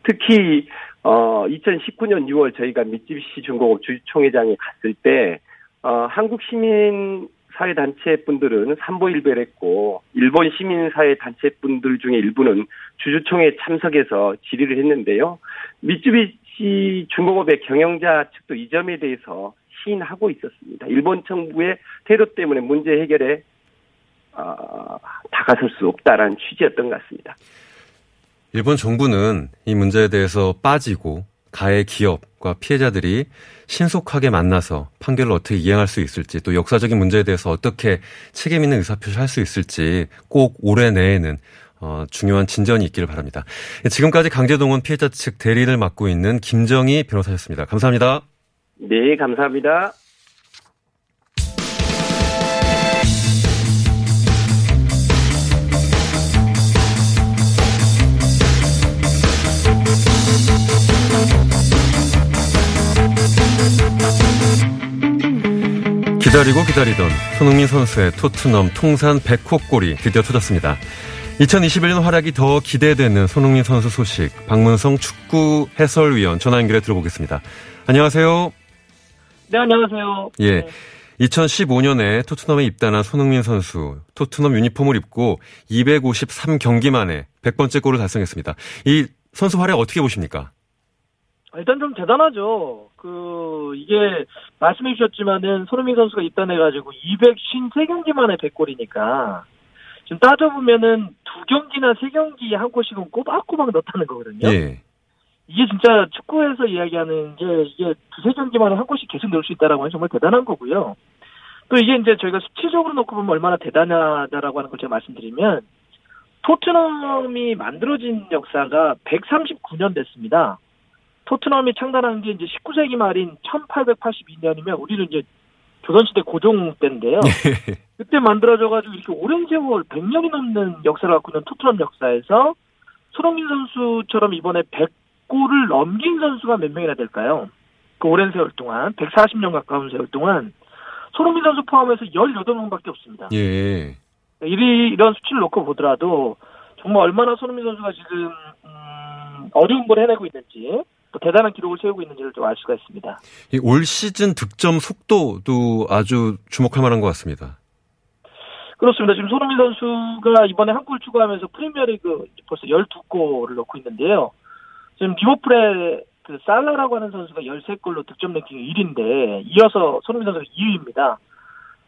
특히 어 2019년 6월 저희가 미쯔비시 중공업 주총회장에 갔을 때 어, 한국 시민 사회 단체 분들은 삼보일배를 했고 일본 시민 사회 단체 분들 중에 일부는 주주총회 참석해서 질의를 했는데요. 미쯔비시 중공업의 경영자 측도 이 점에 대해서 시인하고 있었습니다. 일본 정부의 태도 때문에 문제 해결에 어, 다가설 수 없다라는 취지였던 것 같습니다. 일본 정부는 이 문제에 대해서 빠지고 가해 기업과 피해자들이 신속하게 만나서 판결을 어떻게 이행할 수 있을지 또 역사적인 문제에 대해서 어떻게 책임 있는 의사표시를 할수 있을지 꼭 올해 내에는 어, 중요한 진전이 있기를 바랍니다. 지금까지 강제동원 피해자 측 대리를 맡고 있는 김정희 변호사였습니다. 감사합니다. 네, 감사합니다. 기다리고 기다리던 손흥민 선수의 토트넘 통산 100호 골이 드디어 터졌습니다. 2021년 활약이 더 기대되는 손흥민 선수 소식 박문성 축구 해설위원 전화 연결해 들어보겠습니다. 안녕하세요. 네, 안녕하세요. 예. 네. 2015년에 토트넘에 입단한 손흥민 선수, 토트넘 유니폼을 입고 253경기 만에 100번째 골을 달성했습니다. 이 선수 활약 어떻게 보십니까? 일단 좀 대단하죠. 그, 이게, 말씀해 주셨지만은, 손흥민 선수가 입단해가지고 253경기 만에 100골이니까, 지금 따져보면은, 두 경기나 세 경기 한 골씩은 꼬박꼬박 넣었다는 거거든요. 예. 이게 진짜 축구에서 이야기하는 게, 이게 두세 경기 만에 한 골씩 계속 넣을 수 있다라고 하면 정말 대단한 거고요. 또 이게 이제 저희가 수치적으로 놓고 보면 얼마나 대단하다라고 하는 걸 제가 말씀드리면, 토트넘이 만들어진 역사가 139년 됐습니다. 토트넘이 창단한 게 이제 19세기 말인 1882년이면 우리는 이제 조선시대 고종 때인데요. 그때 만들어져가지고 이렇게 오랜 세월 100년이 넘는 역사를 갖고 있는 토트넘 역사에서 손흥민 선수처럼 이번에 100골을 넘긴 선수가 몇 명이나 될까요? 그 오랜 세월 동안 140년 가까운 세월 동안 손흥민 선수 포함해서 18명밖에 없습니다. 예. 이리, 이런 수치를 놓고 보더라도 정말 얼마나 손흥민 선수가 지금 음, 어려운 걸 해내고 있는지 또 대단한 기록을 세우고 있는지를 좀 알 수가 있습니다. 이올 시즌 득점 속도도 아주 주목할 만한 것 같습니다. 그렇습니다. 지금 손흥민 선수가 이번에 한 골 추가하면서 프리미어리그 벌써 12골을 넣고 있는데요. 지금 리버풀의 그 살라라고 하는 선수가 13골로 득점 랭킹 1위인데 이어서 손흥민 선수가 2위입니다.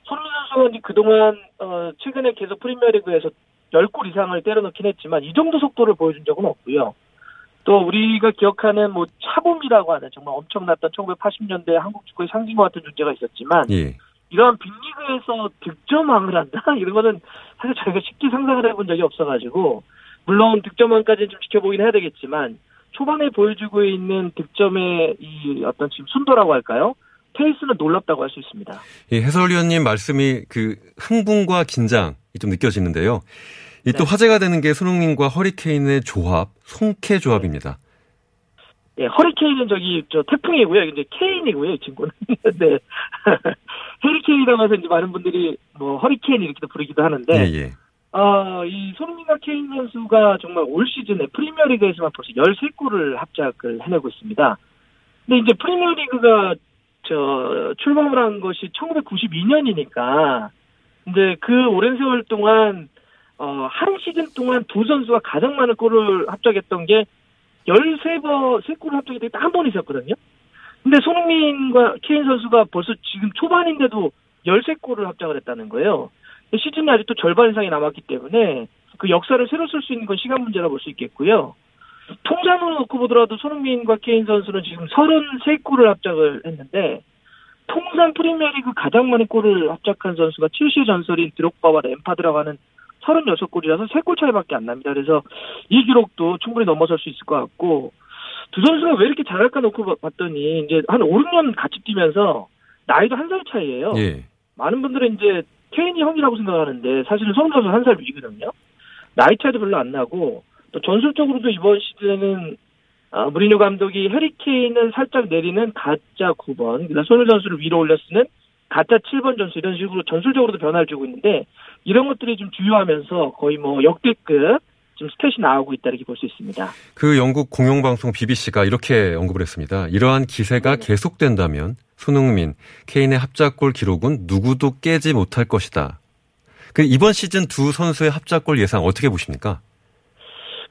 손흥민 선수가 이제 그동안 어 최근에 계속 프리미어리그에서 10골 이상을 때려넣긴 했지만 이 정도 속도를 보여준 적은 없고요. 또 우리가 기억하는 뭐 차범이라고 하는 정말 엄청났던 1980년대 한국 축구의 상징과 같은 존재가 있었지만 예. 이런 빅리그에서 득점왕을 한다 이런 거는 사실 저희가 쉽게 상상을 해본 적이 없어가지고 물론 득점왕까지는 좀 지켜보긴 해야 되겠지만 초반에 보여주고 있는 득점의 이 어떤 지금 순도라고 할까요? 페이스는 놀랍다고 할 수 있습니다. 이 해설위원님 말씀이 그 흥분과 긴장이 좀 느껴지는데요. 이또 네. 화제가 되는 게 손흥민과 허리케인의 조합, 송케 조합입니다. 예, 허리케인은 저기 저 태풍이고요. 이제 케인이고요, 이 친구는. 네. 해리케인이라고 해서 이제 많은 분들이 뭐 허리케인 이렇게도 부르기도 하는데 예, 예. 아, 이 손흥민과 케인 선수가 정말 올 시즌에 프리미어리그에서만 벌써 13골을 합작을 해내고 있습니다. 근데 이제 프리미어리그가 저 출범을 한 것이 1992년이니까 이제 그 오랜 세월 동안 어, 한 시즌 동안 두 선수가 가장 많은 골을 합작했던 게 13번, 3골을 합작했던 게 딱 한 번 있었거든요. 근데 손흥민과 케인 선수가 벌써 지금 초반인데도 13골을 합작을 했다는 거예요. 시즌이 아직도 절반 이상이 남았기 때문에 그 역사를 새로 쓸 수 있는 건 시간 문제라 볼 수 있겠고요. 통장으로 놓고 보더라도 손흥민과 케인 선수는 지금 33골을 합작을 했는데 통산 프리미어리그 가장 많은 골을 합작한 선수가 칠시 전설인 드록바와 램파드라고 하는 36골이라서 3골 차이밖에 안 납니다. 그래서 이 기록도 충분히 넘어설 수 있을 것 같고 두 선수가 왜 이렇게 잘할까 놓고 봤더니 이제 한 5, 6년 같이 뛰면서 나이도 한 살 차이예요. 예. 많은 분들은 이제 케인이 형이라고 생각하는데 사실은 손흥민 선수 한 살 위거든요. 나이 차이도 별로 안 나고 또 전술적으로도 이번 시즌에는 아, 무리뉴 감독이 해리 케인은 살짝 내리는 가짜 9번, 그다음 손흥민 선수를 위로 올려 쓰는 가짜 7번 전술 이런 식으로 전술적으로도 변화를 주고 있는데 이런 것들이 좀 주요하면서 거의 뭐 역대급 지금 스탯이 나오고 있다 이렇게 볼 수 있습니다. 그 영국 공영방송 BBC가 이렇게 언급을 했습니다. 이러한 기세가 계속된다면 손흥민, 케인의 합작골 기록은 누구도 깨지 못할 것이다. 그 이번 시즌 두 선수의 합작골 예상 어떻게 보십니까?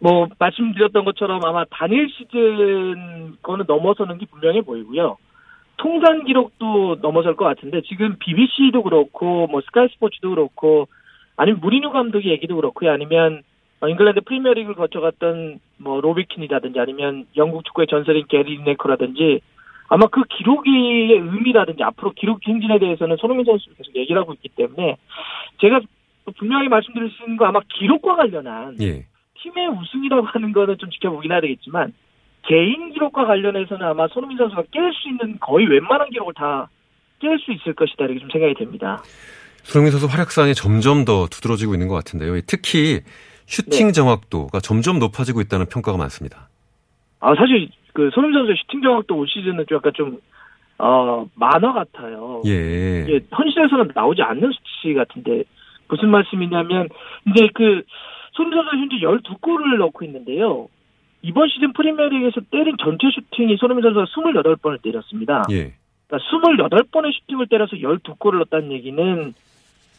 뭐 말씀드렸던 것처럼 아마 단일 시즌 거는 넘어서는 게 분명해 보이고요. 통산 기록도 넘어설 것 같은데 지금 BBC도 그렇고 뭐 스카이 스포츠도 그렇고 아니면 무리뉴 감독의 얘기도 그렇고요. 아니면 어, 잉글랜드 프리미어리그를 거쳐갔던 뭐 로비 킨이라든지 아니면 영국 축구의 전설인 게리 리네커라든지 아마 그 기록의 의미라든지 앞으로 기록 행진에 대해서는 손흥민 선수를 계속 얘기를 하고 있기 때문에 제가 분명히 말씀드릴 수 있는 거 아마 기록과 관련한 예. 팀의 우승이라고 하는 거는 좀 지켜보긴 해야 되겠지만 개인 기록과 관련해서는 아마 손흥민 선수가 깰 수 있는 거의 웬만한 기록을 다 깰 수 있을 것이다 이렇게 좀 생각이 됩니다. 손흥민 선수 활약상이 점점 더 두드러지고 있는 것 같은데요. 특히 슈팅 정확도가 점점 높아지고 있다는 평가가 많습니다. 아 사실 그 손흥민 선수의 슈팅 정확도 올 시즌은 좀 약간 좀 어, 만화 같아요. 예. 이게 현실에서는 나오지 않는 수치 같은데 무슨 말씀이냐면 이제 그 손흥민 선수 현재 12골을 넣고 있는데요. 이번 시즌 프리미어리그에서 때린 전체 슈팅이 손흥민 선수가 28번을 때렸습니다. 예. 그러니까 28번의 슈팅을 때려서 12골을 넣었다는 얘기는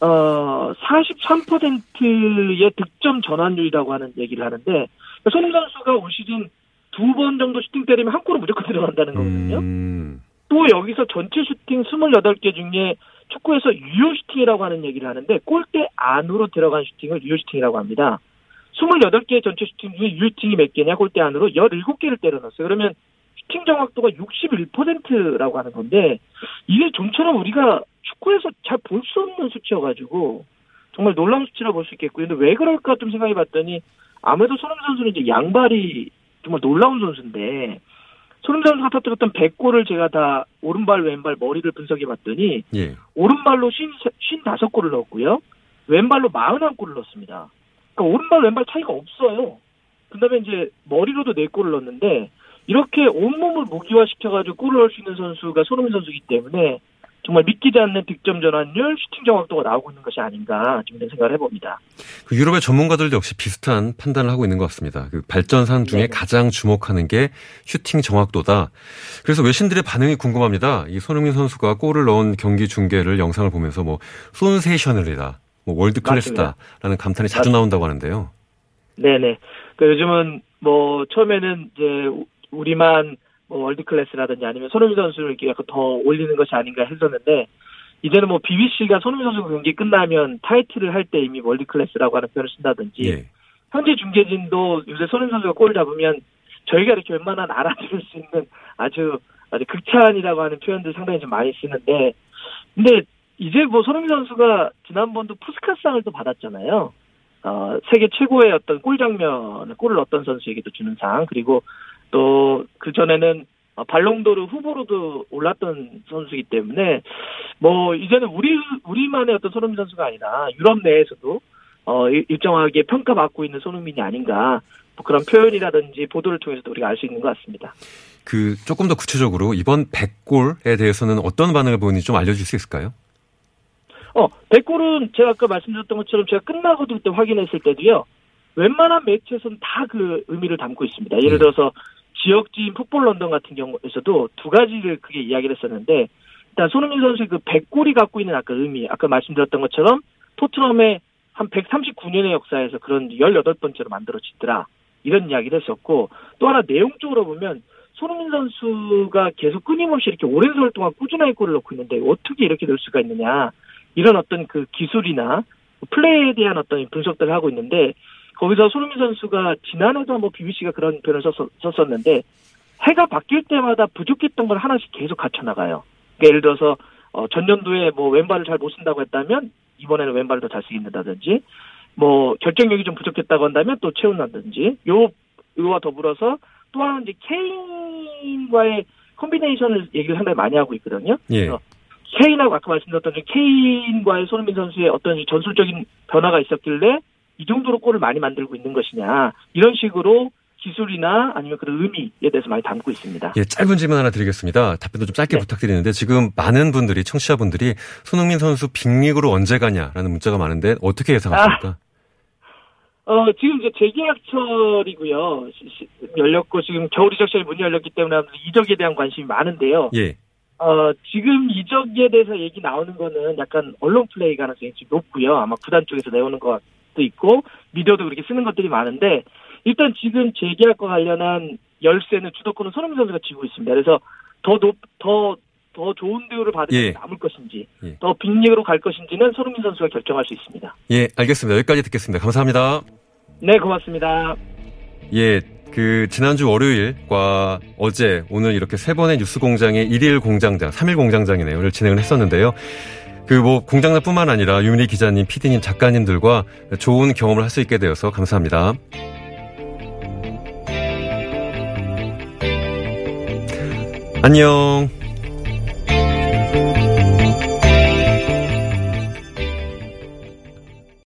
어 43%의 득점 전환율이라고 하는 얘기를 하는데 그러니까 손흥민 선수가 올 시즌 두 번 정도 슈팅 때리면 한 골은 무조건 들어간다는 거거든요. 음. 또 여기서 전체 슈팅 28개 중에 축구에서 유효 슈팅이라고 하는 얘기를 하는데 골대 안으로 들어간 슈팅을 유효 슈팅이라고 합니다. 28개 전체 슈팅 중에 유효 슈팅이 몇 개냐 골대 안으로 17개를 때려 넣었어요. 그러면 슈팅 정확도가 61%라고 하는 건데 이게 좀처럼 우리가 축구에서 잘 볼 수 없는 수치여가지고 정말 놀라운 수치라 볼 수 있겠고요. 근데 왜 그럴까 좀 생각해 봤더니 아무래도 손흥민 선수는 이제 양발이 정말 놀라운 선수인데 손흥민 선수가 터뜨렸던 100골을 제가 다 오른발 왼발 머리를 분석해 봤더니 예. 오른발로 55골을 넣었고요. 왼발로 41골을 넣었습니다. 그러니까 오른발 왼발 차이가 없어요. 그다음에 이제 머리로도 4골을 넣었는데 이렇게 온몸을 무기화시켜가지고 골을 넣을 수 있는 선수가 손흥민 선수이기 때문에 정말 믿기지 않는 득점 전환율, 슈팅 정확도가 나오고 있는 것이 아닌가 좀 이런 생각을 해봅니다. 그 유럽의 전문가들도 역시 비슷한 판단을 하고 있는 것 같습니다. 그 발전상 중에 네네. 가장 주목하는 게 슈팅 정확도다. 그래서 외신들의 반응이 궁금합니다. 이 손흥민 선수가 골을 넣은 경기 중계를 영상을 보면서 뭐 Sonsational이다, 뭐 world class다라는 감탄이 자주 나온다고 하는데요. 네네. 그 요즘은 뭐 처음에는 이제 우- 우리만 뭐 world class라든지 아니면 손흥민 선수를 이렇게 약간 더 올리는 것이 아닌가 했었는데 이제는 뭐 BBC가 손흥민 선수 경기 끝나면 타이틀을 할 때 이미 world class라고 하는 표현을 쓴다든지 예. 현재 중계진도 요새 손흥민 선수가 골 잡으면 저희가 이렇게 웬만한 알아들을 수 있는 아주 아주 극찬이라고 하는 표현들 상당히 좀 많이 쓰는데 근데 이제 뭐 손흥민 선수가 지난번도 푸스카스상을 또 받았잖아요. 어, 세계 최고의 어떤 골 장면을 골을 넣었던 선수에게도 주는 상 그리고 또 그 전에는 어, 발롱도르 후보로도 올랐던 선수이기 때문에 뭐 이제는 우리 우리만의 어떤 손흥민 선수가 아니라 유럽 내에서도 어 일- 일정하게 평가받고 있는 손흥민이 아닌가 뭐 그런 표현이라든지 보도를 통해서도 우리가 알 수 있는 것 같습니다. 그 조금 더 구체적으로 이번 100골에 대해서는 어떤 반응을 보이는지 좀 알려줄 수 있을까요? 어, 백골은 제가 아까 말씀드렸던 것처럼 제가 끝나고도 그때 확인했을 때도요. 웬만한 매체에서는 다 그 의미를 담고 있습니다. 예를 들어서 지역지인 풋볼 런던 같은 경우에서도 두 가지를 크게 이야기를 했었는데 일단 손흥민 선수의 그 100골이 갖고 있는 아까 의미, 아까 말씀드렸던 것처럼 토트넘의 한 139년의 역사에서 그런 18번째로 만들어지더라. 이런 이야기를 했었고 또 하나 내용적으로 보면 손흥민 선수가 계속 끊임없이 이렇게 오랜 세월 동안 꾸준하게 골을 넣고 있는데 어떻게 이렇게 될 수가 있느냐. 이런 어떤 그 기술이나 플레이에 대한 어떤 분석들을 하고 있는데 거기서 손흥민 선수가 지난해도 한번 BBC가 그런 표현을 썼, 썼었는데 해가 바뀔 때마다 부족했던 걸 하나씩 계속 갖춰 나가요. 그러니까 예를 들어서 어, 전년도에 뭐 왼발을 잘 못 쓴다고 했다면 이번에는 왼발을 더 잘 쓰게 된다든지 뭐 결정력이 좀 부족했다고 한다면 또 채운다든지 요 이거와 더불어서 또 하나 이제 케인과의 콤비네이션을 얘기를 상당히 많이 하고 있거든요. 예. 케인하고 아까 말씀드렸던 좀 케인과의 손흥민 선수의 어떤 이 전술적인 변화가 있었길래 이 정도로 골을 많이 만들고 있는 것이냐 이런 식으로 기술이나 아니면 그런 의미에 대해서 많이 담고 있습니다. 예, 짧은 질문 하나 드리겠습니다. 답변도 좀 짧게 부탁드리는데 지금 많은 분들이 청취자분들이 손흥민 선수 빅리그로 언제 가냐라는 문자가 많은데 어떻게 예상하십니까? 어, 지금 이제 재계약철이고요. 열렸고 지금 겨울 이적 시장이 문 열렸기 때문에 이적에 대한 관심이 많은데요. 예. 어, 지금 이적에 대해서 얘기 나오는 거는 약간 언론 플레이 가능성이 좀 높고요. 아마 구단 쪽에서 내오는 것 도 있고 미디어도 그렇게 쓰는 것들이 많은데 일단 지금 재계약과 관련한 열쇠는 주도권은 손흥민 선수가 쥐고 있습니다. 그래서 더 높, 더, 더 좋은 대우를 받으면 예. 남을 것인지, 예. 더 빅리그로 갈 것인지는 손흥민 선수가 결정할 수 있습니다. 예, 알겠습니다. 여기까지 듣겠습니다. 감사합니다. 네, 고맙습니다. 예, 그 지난주 월요일과 어제 오늘 이렇게 세 번의 뉴스 공장의 일일 공장장, 3일 공장장이네요.를 진행을 했었는데요. 그 뭐 공장장뿐만 아니라 유민희 기자님, PD님, 작가님들과 좋은 경험을 할 수 있게 되어서 감사합니다. 안녕.